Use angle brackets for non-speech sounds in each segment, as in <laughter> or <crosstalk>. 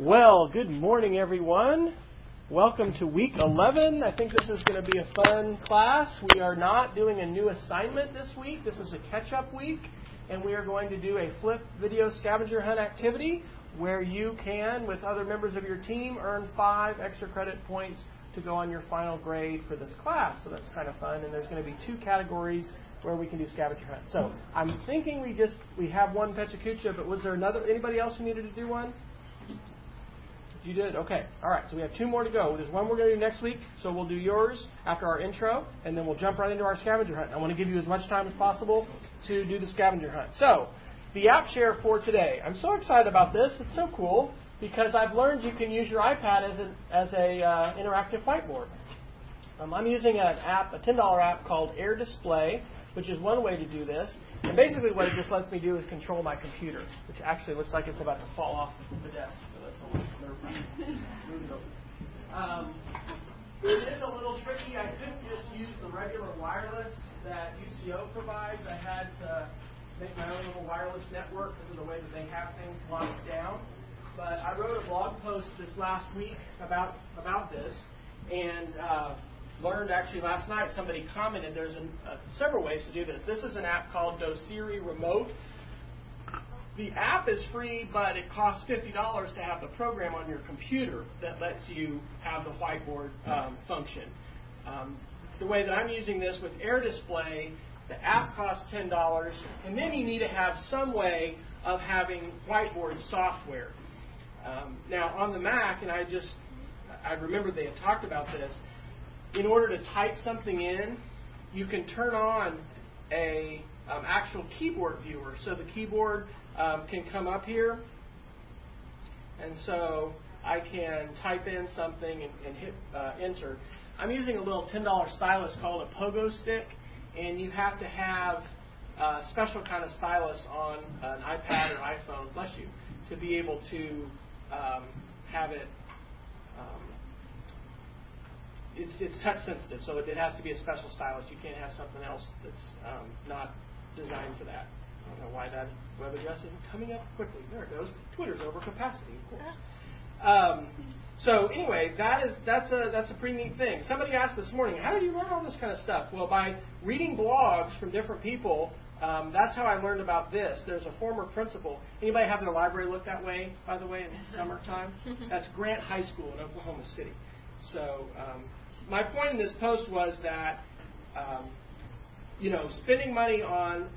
Well, good morning, everyone. Welcome to week 11. I think this is going to be a fun class. We are not doing a new assignment this week. This is a catch up week, and we are going to do a flip video scavenger hunt activity where you can, with other members of your team, earn five extra credit points to go on your final grade for this class. So that's kind of fun. And there's going to be two categories where we can do scavenger hunt. So I'm thinking we just we have one PechaKucha, but was there another anybody else who needed to do one? You did? Okay. All right. So we have two more to go. There's one we're going to do next week. So we'll do yours after our intro, and then we'll jump right into our scavenger hunt. I want to give you as much time as possible to do the scavenger hunt. So the app share for today. I'm so excited about this. It's so cool because I've learned you can use your iPad as an as a uh, interactive whiteboard. Um, I'm using an app, a $10 app called Air Display which is one way to do this. And basically, what it just lets me do is control my computer, which actually looks like it's about to fall off the desk. Um, It is a little tricky. I couldn't just use the regular wireless that UCO provides. I had to make my own little wireless network because of the way that they have things locked down. But I wrote a blog post this last week about about this, and uh, learned actually last night, somebody commented there's an, uh, several ways to do this. This is an app called Doceri Remote. The app is free, but it costs $50 to have the program on your computer that lets you have the whiteboard um, function. Um, the way that I'm using this with Air Display, the app costs $10, and then you need to have some way of having whiteboard software. Um, now, on the Mac, and I just, I remember they had talked about this, in order to type something in, you can turn on a um, actual keyboard viewer. So the keyboard um, can come up here, and so I can type in something and, and hit uh, enter. I'm using a little $10 stylus called a pogo stick, and you have to have a special kind of stylus on an iPad or iPhone, bless you, to be able to um, have it um, it's, it's touch sensitive, so it, it, has to be a special stylus. You can't have something else that's um, not designed for that. I don't know why that web address isn't coming up quickly. There it goes. Twitter's over capacity. Um, so anyway, that is that's a that's a pretty neat thing. Somebody asked this morning, how did you learn all this kind of stuff? Well, by reading blogs from different people. Um, that's how I learned about this. There's a former principal. Anybody have their library look that way, by the way, in summertime? <laughs> That's Grant High School in Oklahoma City. So um, my point in this post was that um, you know spending money on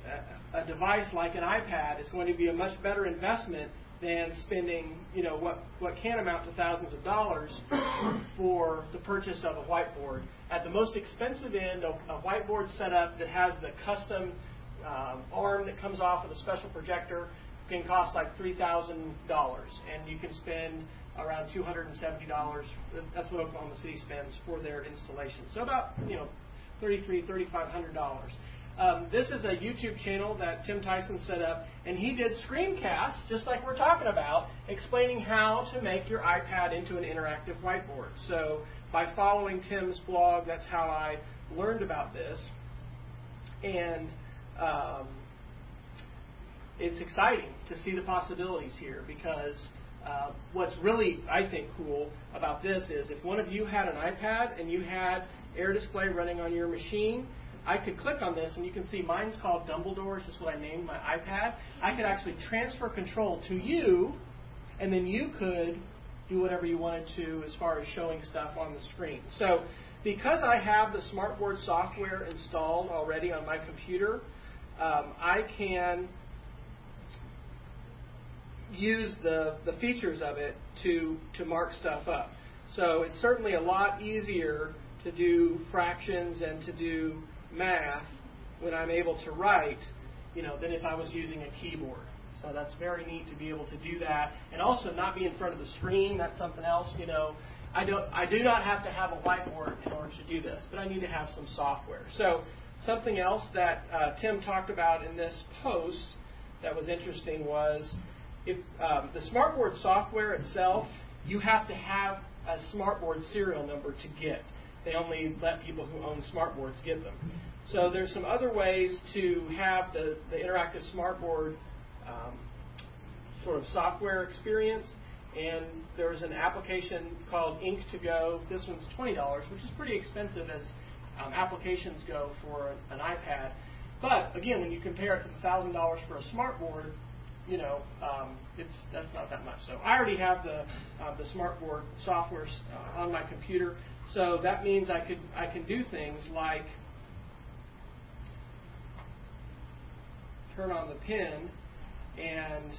a, a, device like an iPad is going to be a much better investment than spending you know what what can amount to thousands of dollars <coughs> for the purchase of a whiteboard. At the most expensive end, a, a whiteboard setup that has the custom um, arm that comes off with a special projector can cost like three thousand dollars, and you can spend around $270. That's what Oklahoma City spends for their installation. So about you know $3,300, $3,500. Um, this is a YouTube channel that Tim Tyson set up, and he did screencasts, just like we're talking about, explaining how to make your iPad into an interactive whiteboard. So by following Tim's blog, that's how I learned about this. And um, it's exciting to see the possibilities here because uh, what's really, I think, cool about this is if one of you had an iPad and you had Air Display running on your machine, I could click on this and you can see mine's called Dumbledore. It's just what I named my iPad. I could actually transfer control to you, and then you could do whatever you wanted to as far as showing stuff on the screen. So, because I have the Smartboard software installed already on my computer, um, I can use the, the features of it to, to mark stuff up. So it's certainly a lot easier to do fractions and to do math when I'm able to write, you know, than if I was using a keyboard. So that's very neat to be able to do that, and also not be in front of the screen. That's something else. You know, I don't, I do not have to have a whiteboard in order to do this, but I need to have some software. So something else that uh, Tim talked about in this post that was interesting was if um, the smartboard software itself, you have to have a smartboard serial number to get. They only let people who own smartboards get them. So there's some other ways to have the, the interactive smartboard um, sort of software experience. And there's an application called Ink2Go. This one's $20, which is pretty expensive as um, applications go for an iPad. But again, when you compare it to the thousand dollars for a smartboard, you know, um, it's that's not that much. So I already have the uh, the smartboard software uh, on my computer. So that means I could I can do things like turn on the pen and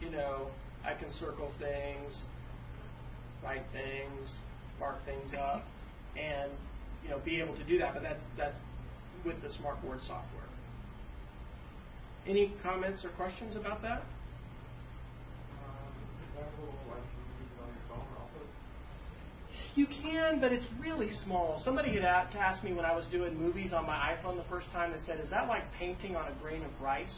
you know I can circle things, write things, mark things up, and you know be able to do that. But that's that's with the smartboard software. Any comments or questions about that? You can, but it's really small. Somebody had asked me when I was doing movies on my iPhone the first time. They said, "Is that like painting on a grain of rice?"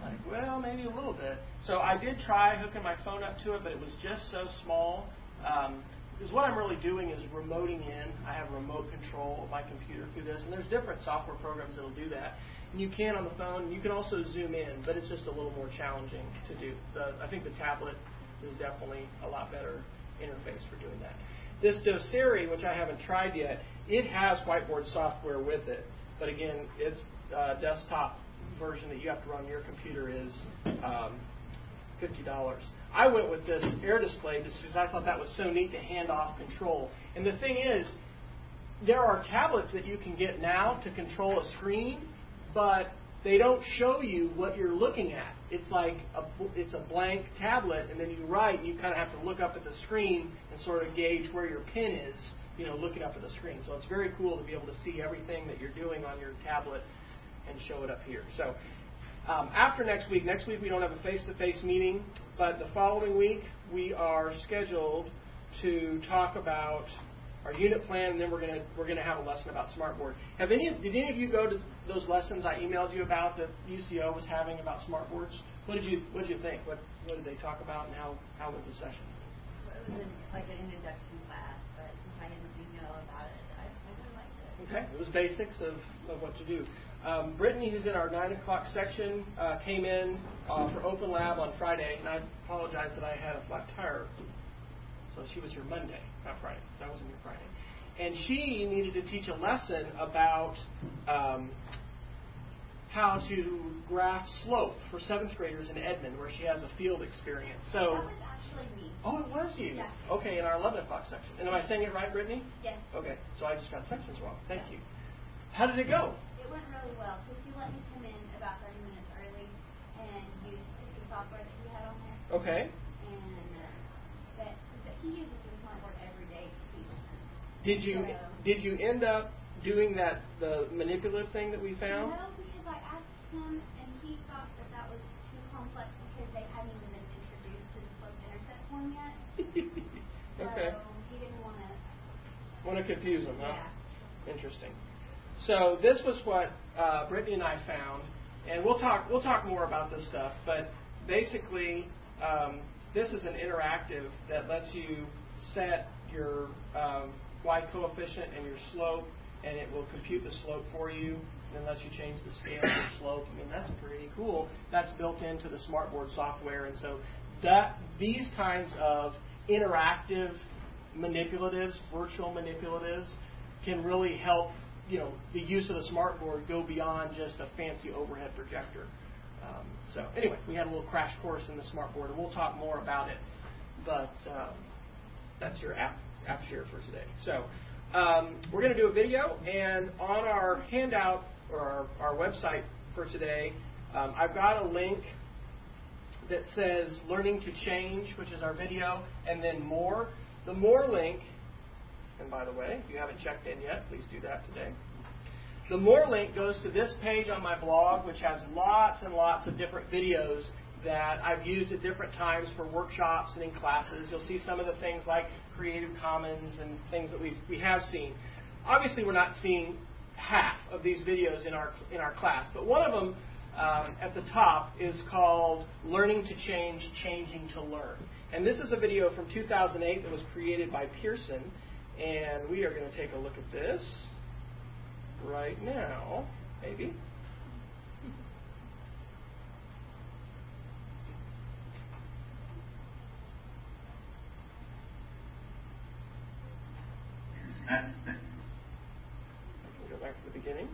like, <laughs> well, maybe a little bit. So I did try hooking my phone up to it, but it was just so small. Um, because what I'm really doing is remoting in. I have remote control of my computer through this, and there's different software programs that'll do that. And you can on the phone. You can also zoom in, but it's just a little more challenging to do. The, I think the tablet is definitely a lot better interface for doing that. This Doceri, which I haven't tried yet, it has whiteboard software with it, but again, its uh, desktop version that you have to run your computer is um, fifty dollars. I went with this air display just because I thought that was so neat to hand off control. And the thing is, there are tablets that you can get now to control a screen, but they don't show you what you're looking at. It's like a, it's a blank tablet, and then you write, and you kind of have to look up at the screen and sort of gauge where your pin is, you know, looking up at the screen. So it's very cool to be able to see everything that you're doing on your tablet and show it up here. So um, after next week, next week we don't have a face-to-face meeting, but the following week we are scheduled to talk about our unit plan, and then we're going to we're going to have a lesson about Smartboard. Have any did any of you go to those lessons I emailed you about that UCO was having about Smartboards? What did you what did you think? What what did they talk about, and how how was the session? Well, it was like an introduction class, but since I didn't know about it, I, I really liked it. Okay, it was basics of, of what to do. Um, Brittany, who's in our 9 o'clock section, uh, came in uh, for Open Lab on Friday, and I apologize that I had a flat tire. So she was here Monday, not Friday, because I wasn't here Friday. And she needed to teach a lesson about um, how to graph slope for seventh graders in Edmond, where she has a field experience. So. That was actually me. Oh, it was you. Yeah. Okay, in our 11 o'clock section. And am I saying it right, Brittany? Yes. Okay, so I just got sections wrong. Thank you. How did it go? It went really well because he let me come in about 30 minutes early and use the software that he had on there. Okay. And uh, that, that he uses the smartboard every day to teach them. Did you So- did you end up doing that the manipulative thing that we found? No, because I asked him and he thought that that was too complex because they hadn't even been introduced to the slope intercept form yet. <laughs> okay. So he didn't want to. Want to confuse them, huh? Yeah. Interesting. So this was what uh, Brittany and I found, and we'll talk we'll talk more about this stuff. But basically, um, this is an interactive that lets you set your um, y coefficient and your slope, and it will compute the slope for you, and then lets you change the scale of your slope. I mean, that's pretty cool. That's built into the Smartboard software, and so that these kinds of interactive manipulatives, virtual manipulatives, can really help you know the use of the smartboard go beyond just a fancy overhead projector. Um, so anyway, we had a little crash course in the smartboard, and we'll talk more about it. But um, that's your app app share for today. So um, we're going to do a video, and on our handout or our, our website for today, um, I've got a link that says Learning to Change, which is our video, and then More. The More link, and by the way, if you haven't checked in yet, please do that today. The More link goes to this page on my blog, which has lots and lots of different videos that I've used at different times for workshops and in classes. You'll see some of the things like Creative Commons and things that we we have seen. Obviously, we're not seeing half of these videos in our in our class, but one of them um, at the top is called Learning to Change, Changing to Learn. And this is a video from 2008 that was created by Pearson. And we are going to take a look at this right now, maybe. go back to the beginning.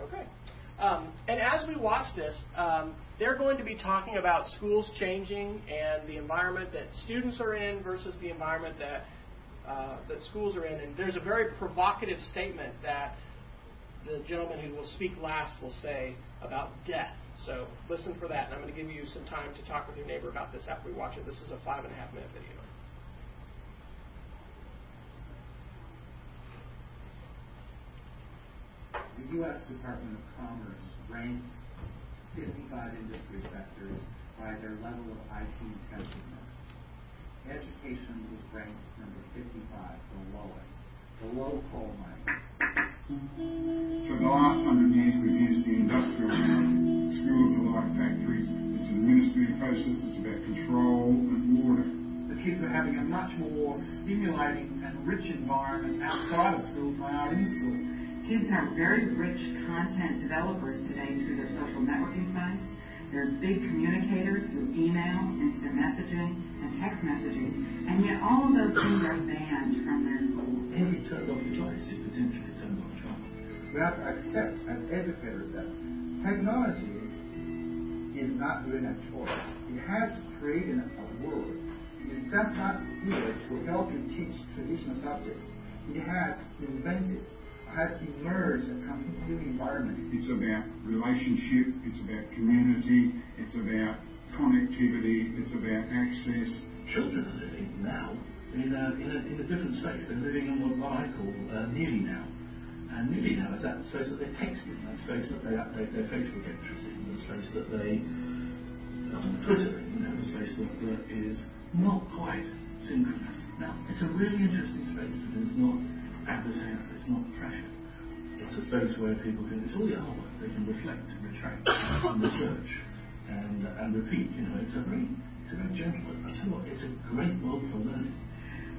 Okay. Um, and as we watch this, um, they're going to be talking about schools changing and the environment that students are in versus the environment that uh, that schools are in. And there's a very provocative statement that the gentleman who will speak last will say about death. So listen for that, and I'm going to give you some time to talk with your neighbor about this after we watch it. This is a five and a half minute video. The U.S. Department of Commerce ranked 55 industry sectors by their level of IT intensiveness. Education was ranked number 55, the lowest, below coal mining. For the last hundred years, we've used the industrial method. Schools are like factories. It's an administrative process. It's about control and order. The kids are having a much more stimulating and rich environment outside of schools than they are in school. Kids are very rich content developers today through their social networking sites. They're big communicators through email, instant messaging, and text messaging, and yet all of those things are banned from their schools. Every turned off potentially turned a child. We have to accept as educators that technology is not really a choice. It has created a world. It does not here to help you teach traditional subjects. It has invented has emerged a completely new environment. It's about relationship, it's about community, it's about connectivity, it's about access. Children are living now in a, in a, in a different space. They're living in what, I call uh, nearly now. And nearly now is that space that they're texting, that space that they update their Facebook entries in, the space that they um, Twitter in, you know, the space that, that is not quite synchronous. Now, it's a really interesting space because it's not adversarial, it's not pressure. It's a space where people can, it's all the artworks, they can reflect and retract <coughs> and research and, and repeat. You know, it's a very, it's a very gentle, I tell you what, it's a great world for learning.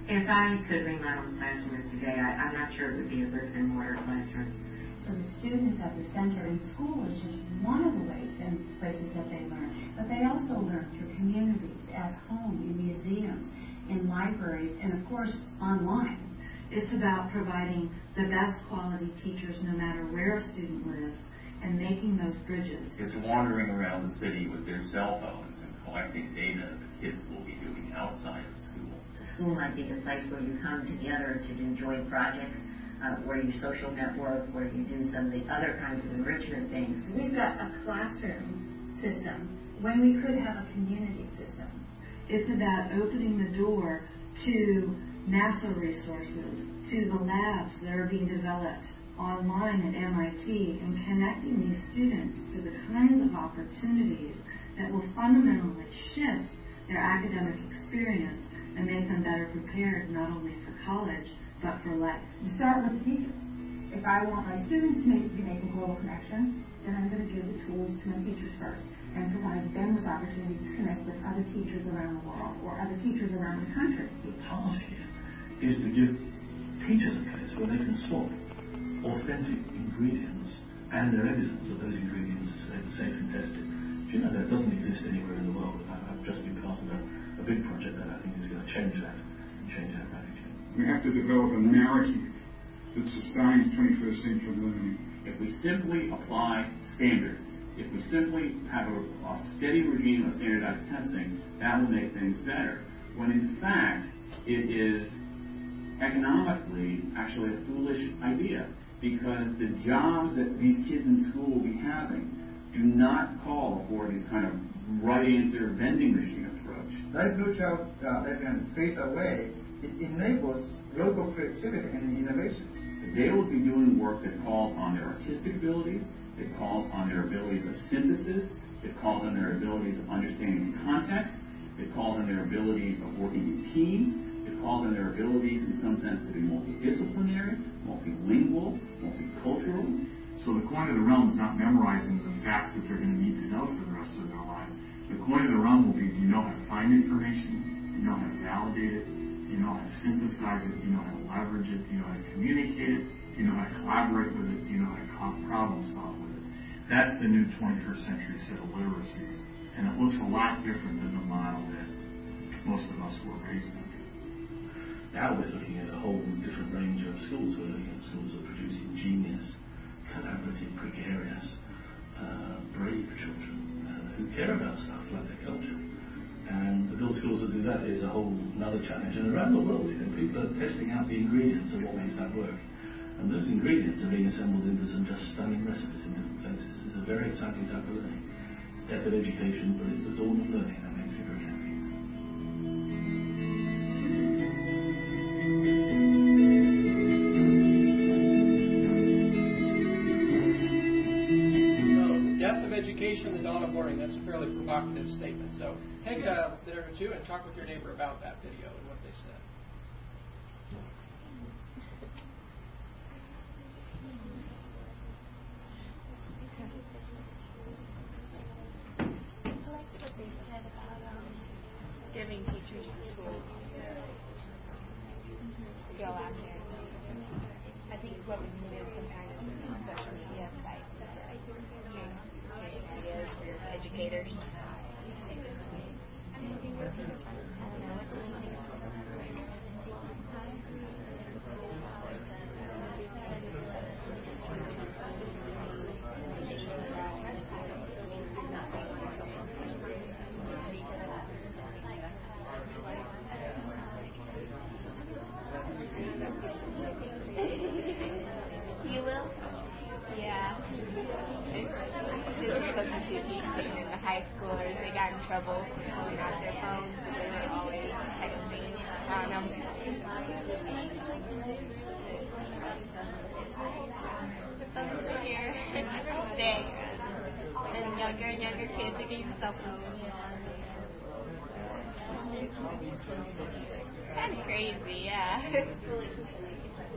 If I could bring my own classroom today, I, I'm not sure it would be a bricks and mortar classroom. So the student is at the center, and school is just one of the ways and places that they learn. But they also learn through community, at home, in museums, in libraries, and of course online. It's about providing the best quality teachers no matter where a student lives and making those bridges. It's wandering around the city with their cell phones and collecting data that kids will be doing outside of school. School might be the place where you come together to do joint projects, uh, where you social network, where you do some of the other kinds of enrichment things. We've got a classroom system when we could have a community system. It's about opening the door to NASA resources to the labs that are being developed online at MIT and connecting these students to the kinds of opportunities that will fundamentally shift their academic experience and make them better prepared not only for college but for life. You start with the teacher. If I want my students to make, to make a global connection, then I'm going to give the tools to my teachers first and provide them with opportunities to connect with other teachers around the world or other teachers around the country. The task here is to give teachers a place where they can swap authentic ingredients and their evidence that those ingredients are safe and tested. Do you know that doesn't exist anywhere in the world? I've just been part of a, a big project that I think is going to change that and change that radically. We have to develop a narrative that sustains 21st century learning. If we simply apply standards, if we simply have a, a steady regime of standardized testing, that will make things better. When in fact, it is economically actually a foolish idea because the jobs that these kids in school will be having do not call for this kind of right answer vending machine approach. That blue child uh, that can face away, it enables local creativity and innovations. They will be doing work that calls on their artistic abilities, it calls on their abilities of synthesis, it calls on their abilities of understanding context, it calls on their abilities of working in teams, calls on their abilities in some sense to be multidisciplinary, multilingual, multicultural. So the coin of the realm is not memorizing the facts that they're going to need to know for the rest of their lives. The coin of the realm will be do you know how to find information? Do you know how to validate it? Do you know how to synthesize it? Do you know how to leverage it? Do you know how to communicate it? Do you know how to collaborate with it? Do you know how to problem solve with it? That's the new 21st century set of literacies. And it looks a lot different than the model that most of us were raised in. Now we're looking at a whole different range of schools. We're looking at schools that are producing genius, collaborative, gregarious, uh, brave children uh, who care about stuff like their culture. And the build schools that do that is a whole another challenge. And around the world, you know, people are testing out the ingredients of what makes that work. And those ingredients are being assembled into some just stunning recipes in different places. It's a very exciting type of learning. Death of education, but it's the dawn of learning. That's a fairly provocative statement. So, take a minute or two and talk with your neighbor about that video and what they said. giving teachers the tools to go out there. I think what we need is some kind of social media site that sharing ideas for educators. You will? Yeah. It's, was supposed to teaching in the high schoolers. They got in trouble pulling out their phones because they were always texting them. Supposed to every day. And younger and younger kids are getting cell phones. Of crazy, yeah. <laughs>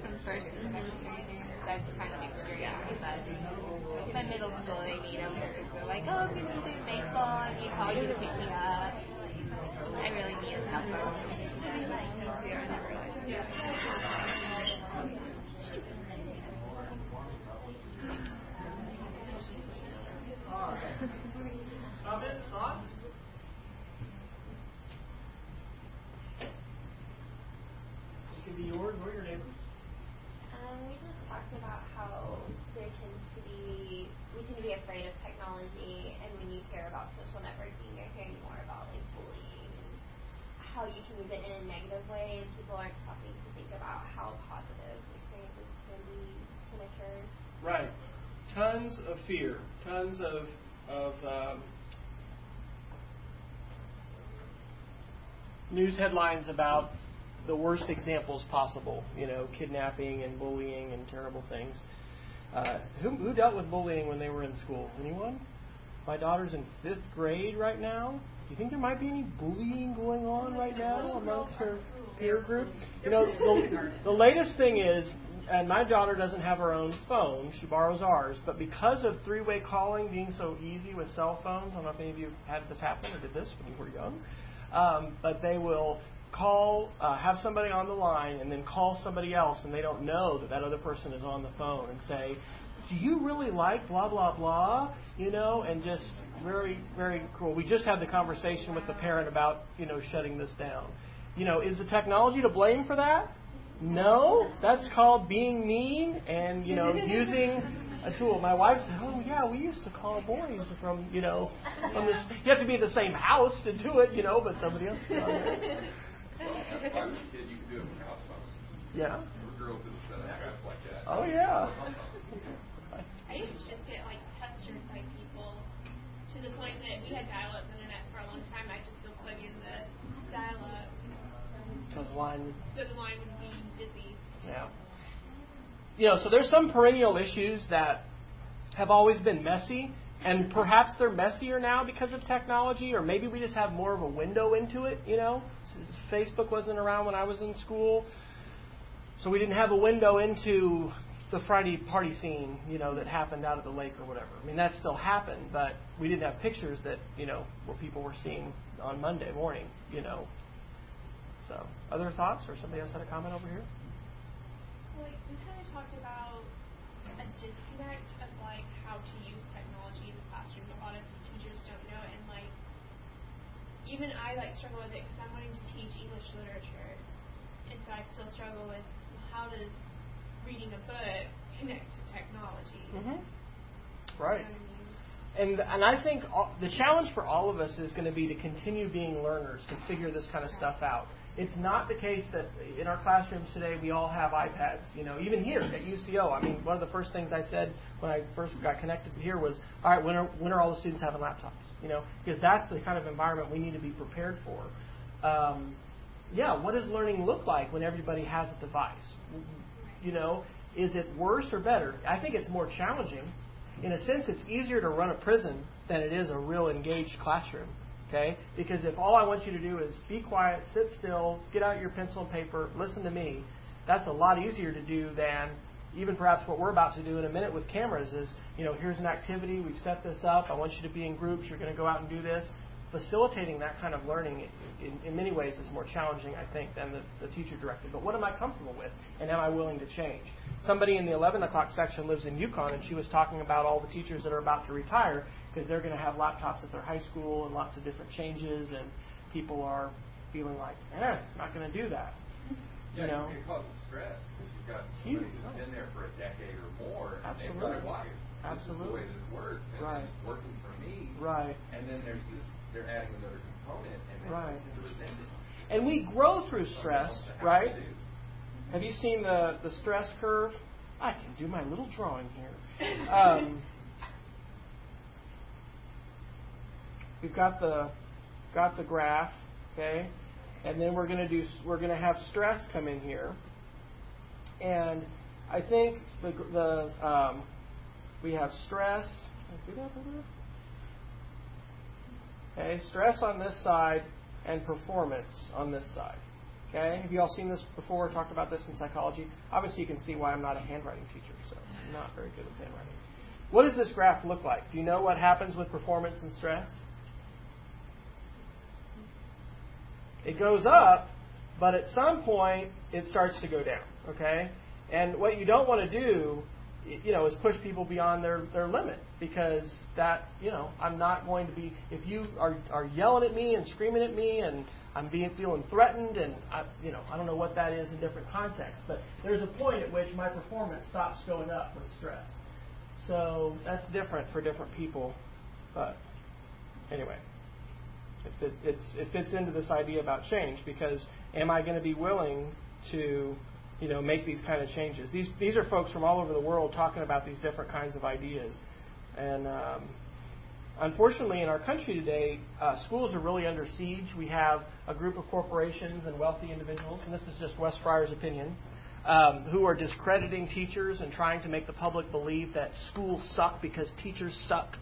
From first that's kind of extreme. But by middle school, they need them. They're like, oh, can you do baseball? And you call you to pick me up. I really need cell phone. Comments, thoughts? It can be yours or your neighbor's. Talked about how there tends to be, we tend to be afraid of technology, and when you hear about social networking, you're hearing more about like bullying and how you can use it in a negative way, and people aren't stopping to think about how positive experiences can be can occur. Right. Tons of fear. Tons of of um, news headlines about the worst examples possible. You know, kidnapping and bullying and terrible things. Uh, who, who dealt with bullying when they were in school? Anyone? My daughter's in fifth grade right now. Do you think there might be any bullying going on right now amongst her peer group? You know, the, the latest thing is, and my daughter doesn't have her own phone; she borrows ours. But because of three-way calling being so easy with cell phones, I don't know if any of you had this happen or did this when you were young, um, but they will call, uh, have somebody on the line, and then call somebody else, and they don't know that that other person is on the phone, and say, "Do you really like blah blah blah?" You know, and just very very cool. We just had the conversation with the parent about you know shutting this down. You know, is the technology to blame for that? No, that's called being mean and you know <laughs> using a tool. My wife said, "Oh yeah, we used to call boys from you know from this. You have to be in the same house to do it, you know, but somebody else." <laughs> Can do it. As far as a kid, you can do it from house phones. Yeah. For girls, it's apps like. Oh yeah. I used to just get like pestered by people to the point that we had dial-up internet for a long time. I just go plug in the dial-up. So the line. So the line would be busy. Yeah. You know, so there's some perennial issues that have always been messy, and perhaps they're messier now because of technology, or maybe we just have more of a window into it. You know, Facebook wasn't around when I was in school, so we didn't have a window into the Friday party scene, you know, that happened out at the lake or whatever. I mean, that still happened, but we didn't have pictures that you know where people were seeing on Monday morning. You know. So, other thoughts, or somebody else had a comment over here? Like we kind of talked about a disconnect of like how to use technology in the classroom. A lot of teachers don't know, it, and like even I like struggle with it because I'm wanting to teach English literature, and so I I still struggle with how does reading a book connect to technology. Mm-hmm. Right. And and I think all, the challenge for all of us is going to be to continue being learners to figure this kind of stuff out. It's not the case that in our classrooms today we all have iPads. You know, even here at UCO, I mean, one of the first things I said when I first got connected here was, all right, when are when are all the students having laptops? You know, because that's the kind of environment we need to be prepared for. Um, yeah, what does learning look like when everybody has a device? You know, is it worse or better? I think it's more challenging. In a sense, it's easier to run a prison than it is a real engaged classroom. Okay? Because if all I want you to do is be quiet, sit still, get out your pencil and paper, listen to me, that's a lot easier to do than even perhaps what we're about to do in a minute with cameras is, you know, here's an activity, we've set this up, I want you to be in groups, you're going to go out and do this facilitating that kind of learning in, in many ways is more challenging, I think, than the, the teacher directed. But what am I comfortable with, and am I willing to change? Somebody in the 11 o'clock section lives in Yukon, and she was talking about all the teachers that are about to retire because they're going to have laptops at their high school and lots of different changes, and people are feeling like, eh, not going to do that. Yeah, you know, it causes stress because you've got somebody Huge. who's been there for a decade or more, and Absolutely. they've got wired. This is the Absolutely. way this works, and Right. it's working for me. Right. And then there's this, they're adding another component, and then Right. resentment. And we grow through stress, Something else to have right? Have you seen the, the stress curve? I can do my little drawing here. <laughs> Um, we've got the got the graph, okay, and then we're going to do we're going to have stress come in here, and I think the the um, we have stress. Okay, stress on this side and performance on this side. Okay, have you all seen this before? Talked about this in psychology. Obviously, you can see why I'm not a handwriting teacher, so I'm not very good with handwriting. What does this graph look like? Do you know what happens with performance and stress? It goes up, but at some point it starts to go down. Okay, and what you don't want to do, you know, is push people beyond their their limit because that, you know, I'm not going to be. If you are are yelling at me and screaming at me and I'm being feeling threatened, and I, you know, I don't know what that is in different contexts, but there's a point at which my performance stops going up with stress. So that's different for different people, but anyway, it, it's, it fits into this idea about change because am I going to be willing to, you know, make these kind of changes? These these are folks from all over the world talking about these different kinds of ideas, and um, unfortunately, in our country today, uh, schools are really under siege. We have a group of corporations and wealthy individuals, and this is just Wes Fryer's opinion, um, who are discrediting teachers and trying to make the public believe that schools suck because teachers suck.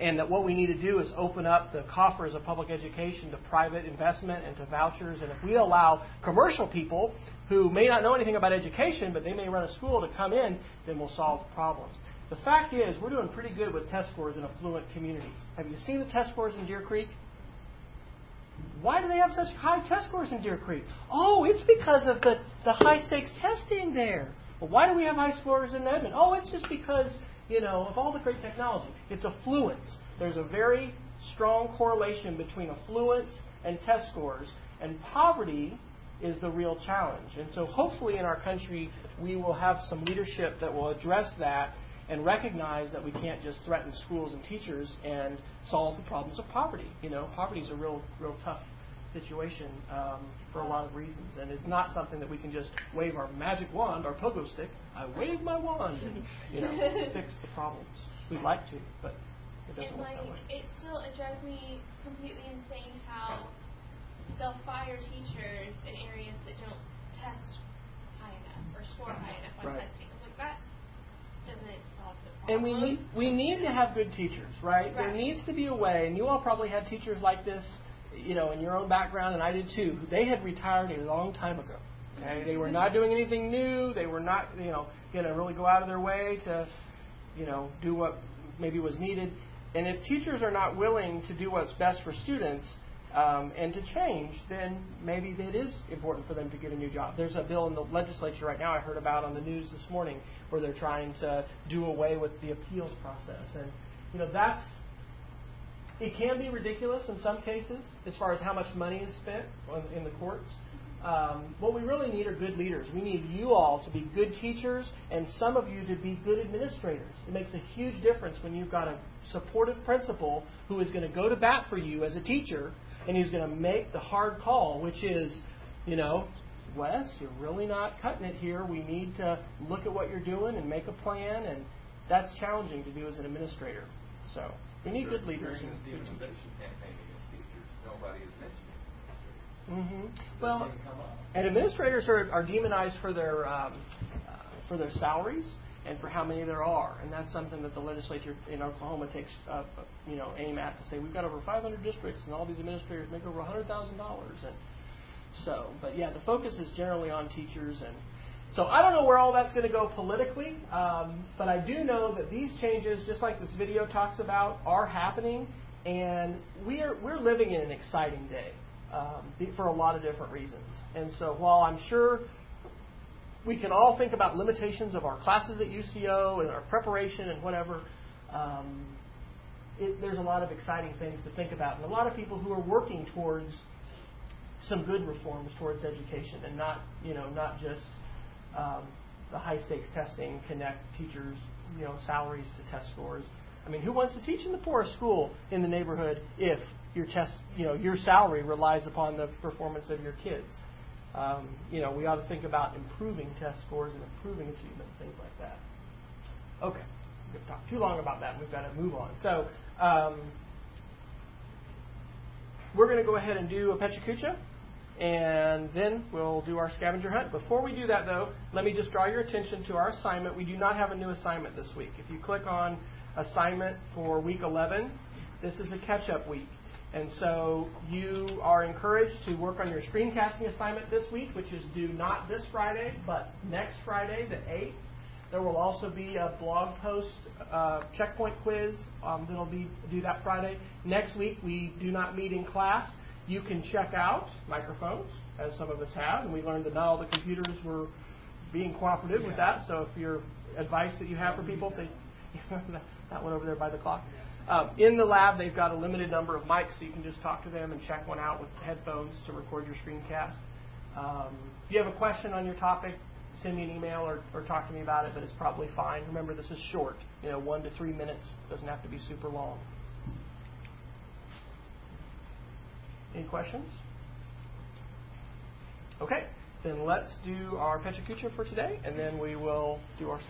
And that what we need to do is open up the coffers of public education to private investment and to vouchers. And if we allow commercial people who may not know anything about education, but they may run a school to come in, then we'll solve problems. The fact is, we're doing pretty good with test scores in affluent communities. Have you seen the test scores in Deer Creek? Why do they have such high test scores in Deer Creek? Oh, it's because of the, the high stakes testing there. Well, why do we have high scores in Edmond? Oh, it's just because, you know, of all the great technology. It's affluence. There's a very strong correlation between affluence and test scores, and poverty is the real challenge. And so hopefully in our country we will have some leadership that will address that and recognize that we can't just threaten schools and teachers and solve the problems of poverty. You know, poverty is a real, real tough situation um, for a lot of reasons, and it's not something that we can just wave our magic wand, our pogo stick. I wave my wand, and you know, <laughs> fix the problems. We'd like to, but it doesn't And work like, that way. it still it drives me completely insane how they'll fire teachers in areas that don't test high enough or score high enough on Right. testing. Like that doesn't solve the problem. And we need we need to have good teachers, right? There needs to be a way, and you all probably had teachers like this, you know, in your own background, and I did too. They had retired a long time ago. Okay, they were not doing anything new. They were not, you know, going to really go out of their way to, you know, do what maybe was needed. And if teachers are not willing to do what's best for students um, and to change, then maybe it is important for them to get a new job. There's a bill in the legislature right now I heard about on the news this morning where they're trying to do away with the appeals process. And, you know, that's, it can be ridiculous in some cases as far as how much money is spent on, in the courts. um, what we really need are good leaders. We need you all to be good teachers and some of you to be good administrators. It makes a huge difference when you've got a supportive principal who is going to go to bat for you as a teacher and he's going to make the hard call, which is, you know, Wes, you're really not cutting it here. We need to look at what you're doing and make a plan, and that's challenging to do as an administrator. So we need good leaders good teachers. campaign against teachers, nobody is mentioning Mm-hmm. Well, and administrators are, are demonized for their um, uh, for their salaries and for how many there are, and that's something that the legislature in Oklahoma takes uh, you know aim at to say we've got over 500 districts and all these administrators make over $100,000 and so, but yeah, the focus is generally on teachers and. So I don't know where all that's going to go politically, um, but I do know that these changes, just like this video talks about, are happening, and we're we're living in an exciting day um, for a lot of different reasons. And so while I'm sure we can all think about limitations of our classes at UCO and our preparation and whatever, um, it, there's a lot of exciting things to think about, and a lot of people who are working towards some good reforms towards education, and not you know not just um, the high stakes testing, connect teachers you know salaries to test scores. I mean, who wants to teach in the poorest school in the neighborhood if your test, you know, your salary relies upon the performance of your kids. Um, you know, we ought to think about improving test scores and improving achievement, things like that. Okay, we've talked too long about that. We've got to move on. So um, we're going to go ahead and do a PechaKucha, and then we'll do our scavenger hunt. Before we do that, though, let me just draw your attention to our assignment. We do not have a new assignment this week. If you click on assignment for week 11, this is a catch-up week. And so you are encouraged to work on your screencasting assignment this week, which is due not this Friday, but next Friday, the 8th. There will also be a blog post uh, checkpoint quiz um, that'll be due that Friday. Next week, we do not meet in class. You can check out microphones, as some of us have, and we learned that not all the computers were being cooperative with that. So if your advice that you have for people, they, <laughs> that one over there by the clock. Um, in the lab, they've got a limited number of mics, so you can just talk to them and check one out with headphones to record your screencast. Um, if you have a question on your topic, send me an email or, or talk to me about it, but it's probably fine. Remember, this is short, you know, one to three minutes. Doesn't have to be super long. Any questions? Okay, then let's do our PechaKucha for today, and then we will do our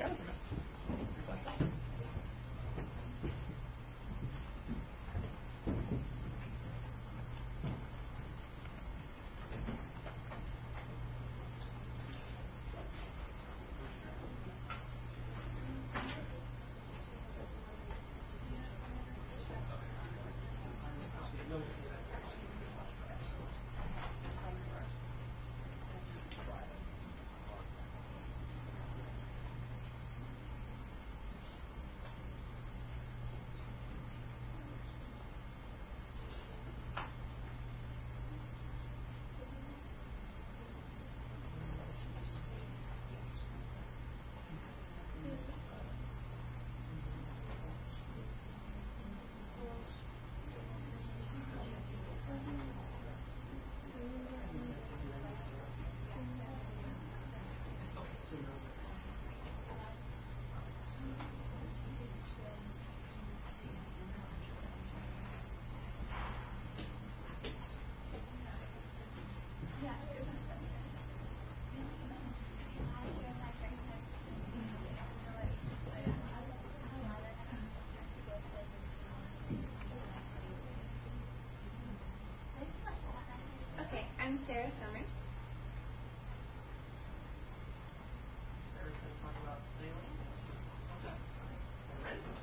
Sarah Summers.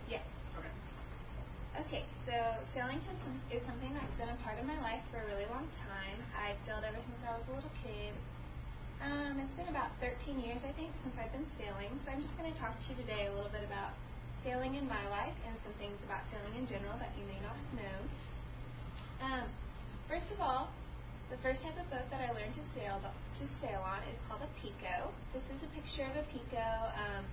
Yes. Okay, Okay, so sailing has, is something that's been a part of my life for a really long time. I sailed ever since I was a little kid. Um, it's been about 13 years, I think, since I've been sailing. So I'm just going to talk to you today a little bit about sailing in my life and some things about sailing in general that you may not have known. Um, first of all, the first type of boat that I learned to sail to sail on is called a Pico. This is a picture of a Pico. Um,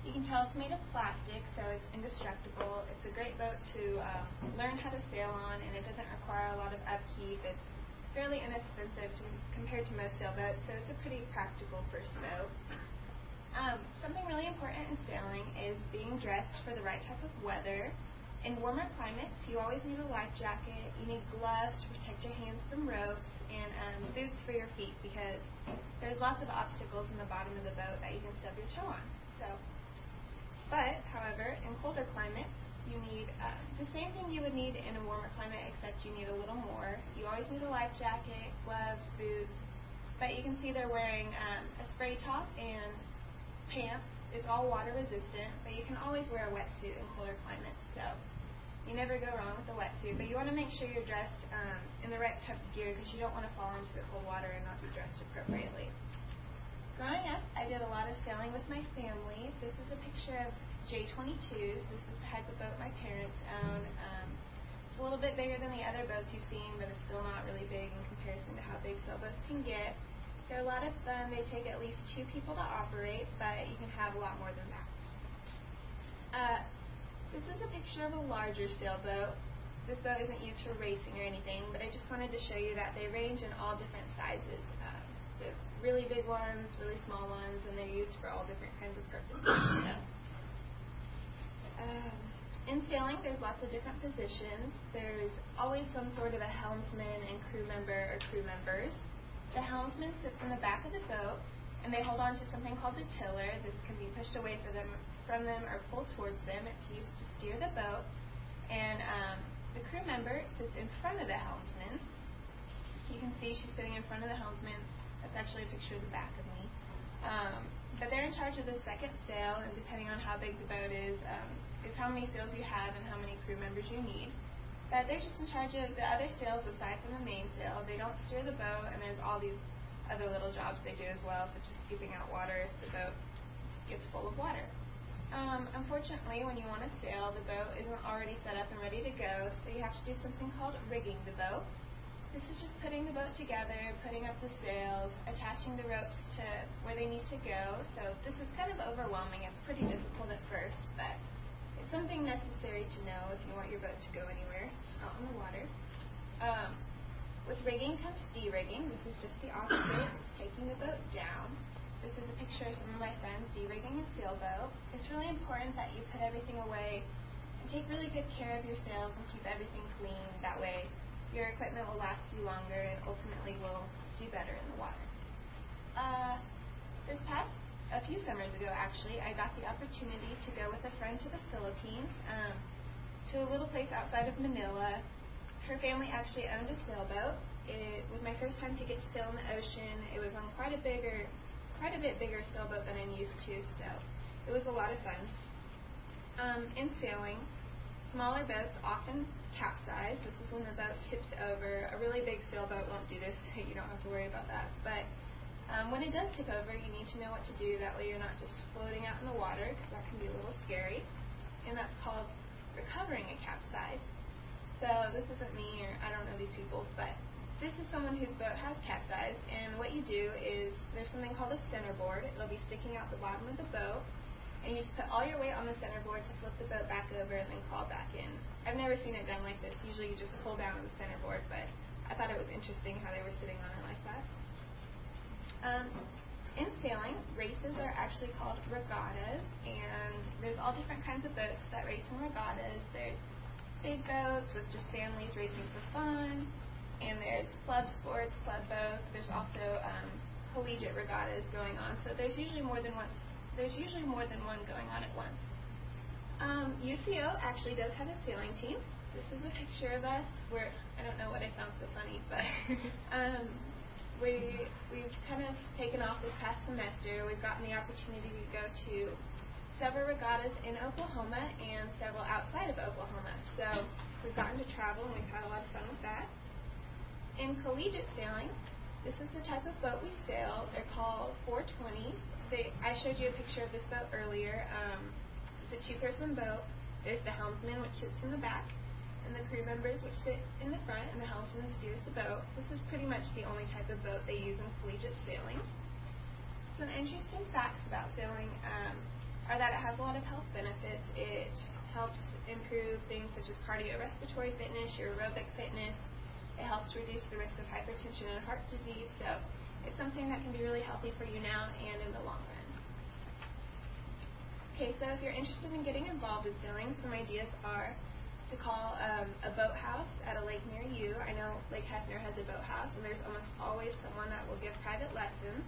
you can tell it's made of plastic, so it's indestructible. It's a great boat to um, learn how to sail on, and it doesn't require a lot of upkeep. It's fairly inexpensive to, compared to most sailboats, so it's a pretty practical first boat. Um, something really important in sailing is being dressed for the right type of weather. In warmer climates, you always need a life jacket. You need gloves to protect your hands from ropes, and um, boots for your feet because there's lots of obstacles in the bottom of the boat that you can stub your toe on. So, but however, in colder climates, you need uh, the same thing you would need in a warmer climate, except you need a little more. You always need a life jacket, gloves, boots. But you can see they're wearing um, a spray top and pants. It's all water resistant, but you can always wear a wetsuit in colder climates. So you never go wrong with a wetsuit, but you want to make sure you're dressed um, in the right type of gear because you don't want to fall into the cold water and not be dressed appropriately. Growing up, I did a lot of sailing with my family. This is a picture of J22s. This is the type of boat my parents own. Um, it's a little bit bigger than the other boats you've seen, but it's still not really big in comparison to how big sailboats can get. They're a lot of fun. They take at least two people to operate, but you can have a lot more than that. Uh, this is a picture of a larger sailboat. This boat isn't used for racing or anything, but I just wanted to show you that they range in all different sizes. Um, really big ones, really small ones, and they're used for all different kinds of purposes. So, um, in sailing, there's lots of different positions. There's always some sort of a helmsman and crew member or crew members. The helmsman sits in the back of the boat, and they hold on to something called the tiller. This can be pushed away from them from them or pulled towards them. It's used to steer the boat. And um, the crew member sits in front of the helmsman. You can see she's sitting in front of the helmsman. That's actually a picture of the back of me. Um, but they're in charge of the second sail, and depending on how big the boat is, um, is how many sails you have and how many crew members you need. But they're just in charge of the other sails aside from the main sail. They don't steer the boat, and there's all these other little jobs they do as well, such as scooping out water if the boat gets full of water. Um, unfortunately, when you want to sail, the boat isn't already set up and ready to go, so you have to do something called rigging the boat. This is just putting the boat together, putting up the sails, attaching the ropes to where they need to go. So this is kind of overwhelming. It's pretty difficult at first, but it's something necessary to know if you want your boat to go anywhere out in the water. Um, with rigging comes de-rigging. This is just the opposite. It's taking the boat down. This is a picture of some of my friends de-rigging a sailboat. It's really important that you put everything away and take really good care of your sails and keep everything clean. That way your equipment will last you longer and ultimately will do better in the water. Uh, this past a few summers ago, actually, I got the opportunity to go with a friend to the Philippines, um, to a little place outside of Manila. Her family actually owned a sailboat. It was my first time to get to sail in the ocean. It was on quite a bigger quite a bit bigger sailboat than I'm used to, so it was a lot of fun. Um, in sailing, smaller boats often capsize. This is when the boat tips over. A really big sailboat won't do this, <laughs> so you don't have to worry about that. But um, when it does tip over, you need to know what to do. That way you're not just floating out in the water, because that can be a little scary. And that's called recovering a capsize. So this isn't me, or I don't know these people, but this is someone whose boat has capsized, and what you do is there's something called a centerboard. It'll be sticking out the bottom of the boat, and you just put all your weight on the centerboard to flip the boat back over and then crawl back in. I've never seen it done like this. Usually you just pull down the centerboard, but I thought it was interesting how they were sitting on it like that. Um, in sailing, races are actually called regattas, and there's all different kinds of boats that race in regattas. There's big boats with just families racing for fun and there's club sports, club boats. There's also um, collegiate regattas going on. So there's usually more than one. There's usually more than one going on at once. Um, UCO actually does have a sailing team. This is a picture of us. Where I don't know what I found so funny, but <laughs> um, we we've kind of taken off this past semester. We've gotten the opportunity to go to several regattas in Oklahoma and several outside of Oklahoma. So we've gotten to travel and we've had a lot of fun with that. In collegiate sailing, this is the type of boat we sail. They're called 420s. They, I showed you a picture of this boat earlier. Um, it's a two-person boat. There's the helmsman, which sits in the back, and the crew members, which sit in the front, and the helmsman steers the boat. This is pretty much the only type of boat they use in collegiate sailing. Some interesting facts about sailing um, are that it has a lot of health benefits. It helps improve things such as cardiorespiratory fitness, your aerobic fitness, It helps reduce the risk of hypertension and heart disease. So it's something that can be really healthy for you now and in the long run. Okay, so if you're interested in getting involved with sailing, some ideas are to call um, a boathouse at a lake near you. I know Lake Hefner has a boathouse, and there's almost always someone that will give private lessons.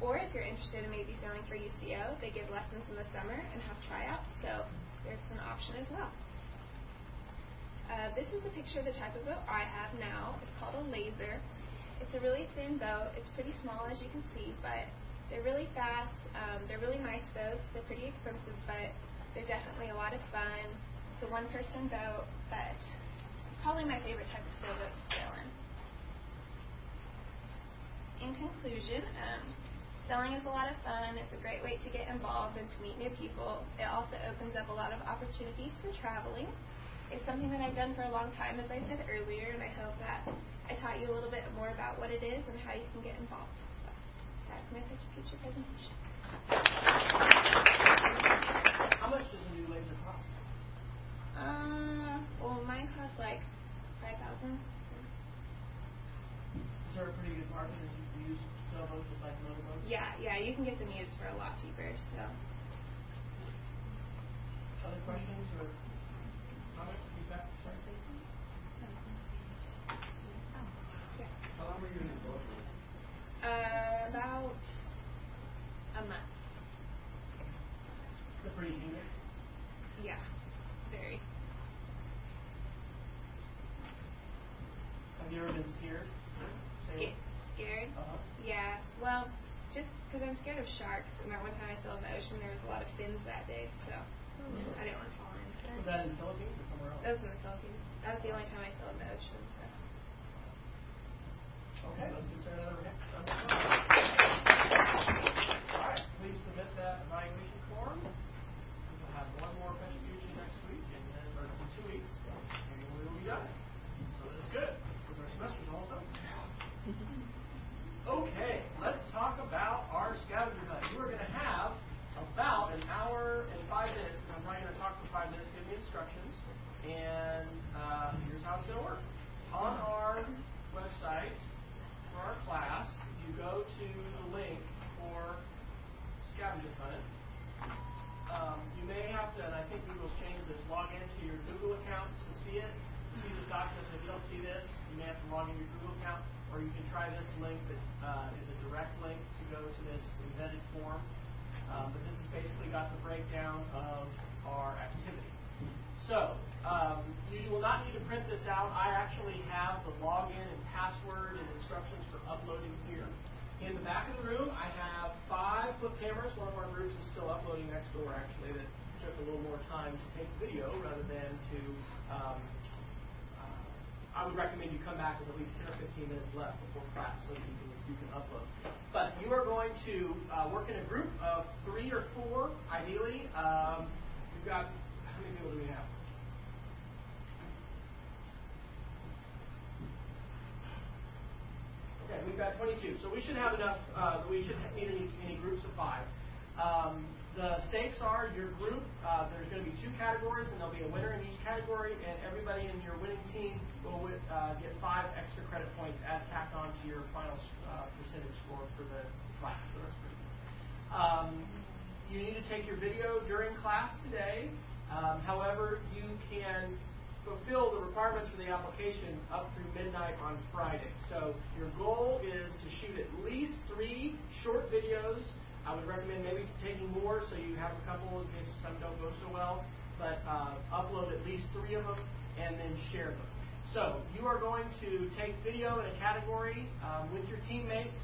Or if you're interested in maybe sailing for UCO, they give lessons in the summer and have tryouts, so there's an option as well. Uh, this is a picture of the type of boat I have now. It's called a laser. It's a really thin boat. It's pretty small, as you can see, but they're really fast. Um, they're really nice boats. They're pretty expensive, but they're definitely a lot of fun. It's a one-person boat, but it's probably my favorite type of sailboat to sail in. In conclusion, um, Sailing is a lot of fun. It's a great way to get involved and to meet new people. It also opens up a lot of opportunities for traveling. It's something that I've done for a long time, as I said earlier, and I hope that I taught you a little bit more about what it is and how you can get involved. So that's my future presentation. How much does a new laser cost? Uh, well, mine costs like five thousand. Is there a pretty good market that you can use sailboats just like motorboats? Yeah, yeah, you can get them used for a lot cheaper. So. Other questions or comments? Feedback? How long were you in the boat? Uh, about a month. It's a pretty unit. Yeah, very. Have you ever been scared? Get scared? Uh-huh. Yeah. Well, just because I'm scared of sharks, and that one time I saw in the ocean, there was a lot of fins that day, so I didn't want to fall in. Was that in the Philippines or somewhere else? That was in the Philippines. That was the only time I saw in the ocean. So. Okay, let's consider another All right, please submit that evaluation form. We'll have one more presentation next week, and then or in two weeks, and we will be done. So that's good. Because our semester's all done. Okay, let's talk about our scavenger hunt. You are going to have about an hour and five minutes, and I'm probably going to talk for five minutes, give me instructions, and uh, here's how it's going to work. On our website for our class, you go to the link for scavenger hunt. Um, you may have to, and I think Google's changed this, log into your Google account to see it, see the documents. If you don't see this, log into your Google account, or you can try this link that uh, is a direct link to go to this embedded form. Um, but this has basically got the breakdown of our activity. So, um, you will not need to print this out. I actually have the login and password and instructions for uploading here. In the back of the room, I have five flip cameras. One of our groups is still uploading next door, actually, that took a little more time to take video rather than to. Um, I would recommend you come back with at least 10 or 15 minutes left before class so you can, you can upload. But you are going to uh, work in a group of three or four, ideally. Um, we've got, how many people do we have? Okay, we've got 22. So we should have enough, uh, we should need any, any groups of five. Um, the stakes are your group, uh, there's going to be two categories, and there'll be a winner in each category, and everybody in your winning team will uh, get five extra credit points add tacked on to your final uh, percentage score for the class. So that's pretty. Um, you need to take your video during class today. Um, however, you can fulfill the requirements for the application up through midnight on Friday. So your goal is to shoot at least three short videos. I would recommend maybe taking more so you have a couple in case some don't go so well, but uh, upload at least three of them and then share them. So you are going to take video in a category um, with your teammates,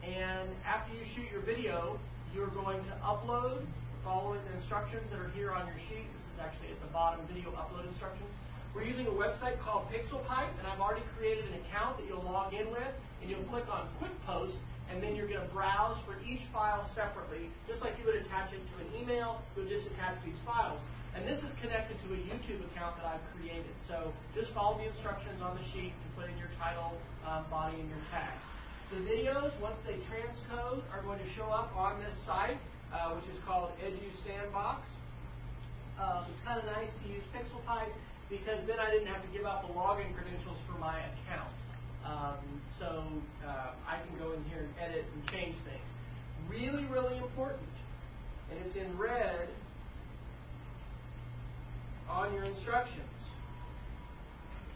and after you shoot your video, you're going to upload following the instructions that are here on your sheet. This is actually at the bottom, video upload instructions. We're using a website called PixelPipe, and I've already created an account that you'll log in with, and you'll click on Quick Post, and then you're going to browse for each file separately, just like you would attach it to an email, you would just attach these files. And this is connected to a YouTube account that I've created. So just follow the instructions on the sheet and put in your title, um, body, and your tags. The videos, once they transcode, are going to show up on this site, uh, which is called Edu Sandbox. Um, it's kind of nice to use PixelPipe because then I didn't have to give out the login credentials for my account. Um, so uh, I can go in here and edit and change things. Really, really important. And it's in red on your instructions.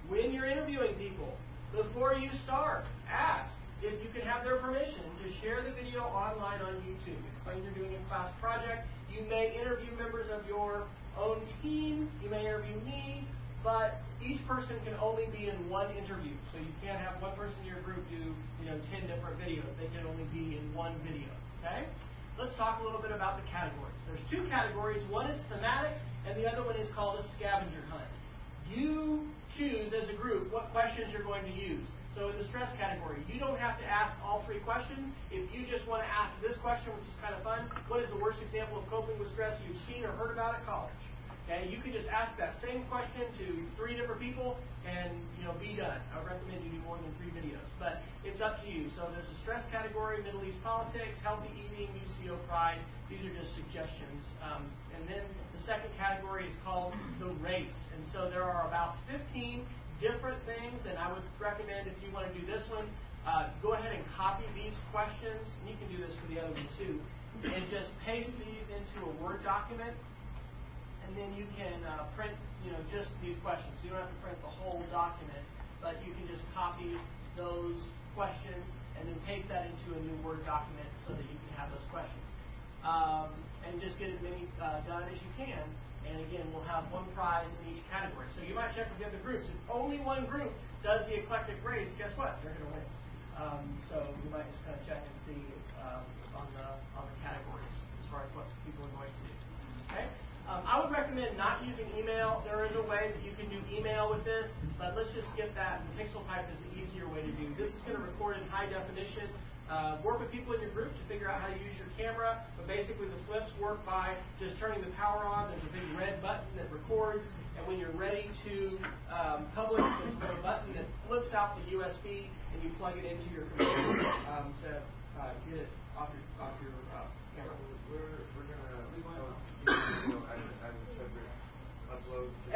When you're interviewing people, before you start, ask if you can have their permission to share the video online on YouTube. Explain you're doing a class project. You may interview members of your own team. You may interview me, but each person can only be in one interview. So you can't have one person in your group do, you know, 10 different videos. They can only be in one video. Okay? Let's talk a little bit about the categories. There's two categories. One is thematic, and the other one is called a scavenger hunt. You choose as a group what questions you're going to use. So in the stress category, you don't have to ask all three questions. If you just want to ask this question, which is kind of fun, what is the worst example of coping with stress you've seen or heard about at college? Okay, you can just ask that same question to three different people and you know be done. I recommend you do more than three videos, but it's up to you. So there's a stress category, Middle East politics, healthy eating, UCO pride. These are just suggestions. Um, and then the second category is called the race, and so there are about 15 different things. And I would recommend if you want to do this one, uh, go ahead and copy these questions, and you can do this for the other one too, and just paste these into a Word document and then you can uh, print, you know, just these questions. You don't have to print the whole document, but you can just copy those questions and then paste that into a new Word document so that you can have those questions. Um, and just get as many uh, done as you can. And again, we'll have one prize in each category. So you might check with the other groups. If only one group does the eclectic race, guess what? They're going to win. Um, so you might just kind of check and see um, on the on the categories as far as what people are going to do. Okay. Um, I would recommend not using email. There is a way that you can do email with this, but let's just skip that. The PixelPipe is the easier way to do. This is going to record in high definition. Uh, work with people in your group to figure out how to use your camera, but basically the flips work by just turning the power on. There's a big red button that records, and when you're ready to um, publish, there's a button that flips out the USB, and you plug it into your computer um, to uh, get it off your, off your uh, camera. We're, we're going to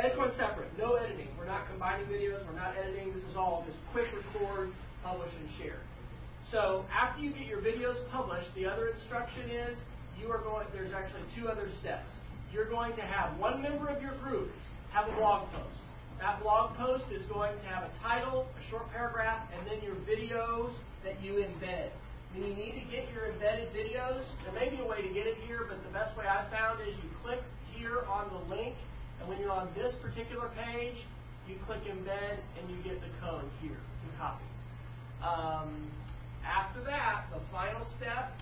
Each one separate. No editing. We're not combining videos. We're not editing. This is all just quick record, publish, and share. So after you get your videos published, the other instruction is you are going. There's actually two other steps. You're going to have one member of your group have a blog post. That blog post is going to have a title, a short paragraph, and then your videos that you embed. When you need to get your embedded videos, there may be a way to get it here, but the best way I've found is you click here on the link, and when you're on this particular page, you click embed and you get the code here and copy. Um, after that, the final step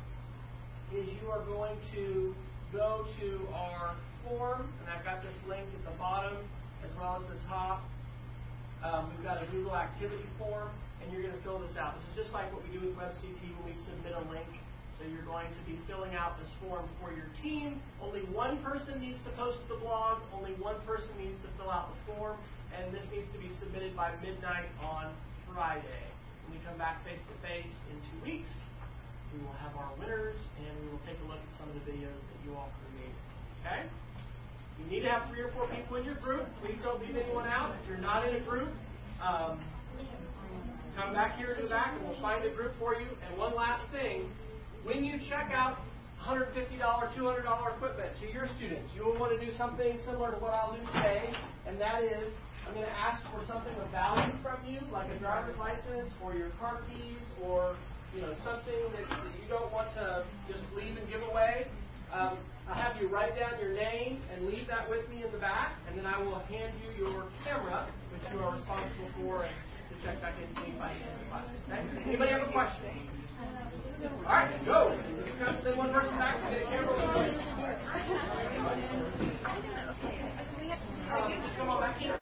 is you are going to go to our form, and I've got this link at the bottom as well as the top. Um, we've got a Google activity form, and you're going to fill this out. This is just like what we do with WebCT when we submit a link. So you're going to be filling out this form for your team. Only one person needs to post the blog. Only one person needs to fill out the form, and this needs to be submitted by midnight on Friday. When we come back face to face in two weeks, we will have our winners, and we will take a look at some of the videos that you all created. Okay? You need to have three or four people in your group. Please don't leave anyone out. If you're not in a group, um, come back here to the back and we'll find a group for you. And one last thing, when you check out $150, $200 equipment to your students, you will want to do something similar to what I'll do today, and that is I'm going to ask for something of value from you, like a driver's license or your car keys or you know something that, that you don't want to just leave and give away. Um, I'll have you write down your name and leave that with me in the back, and then I will hand you your camera, which you are responsible for, and to check back in end of the class. Okay? Anybody have a question? All right, go. You can send one person back to get a camera. Uh, come on back here.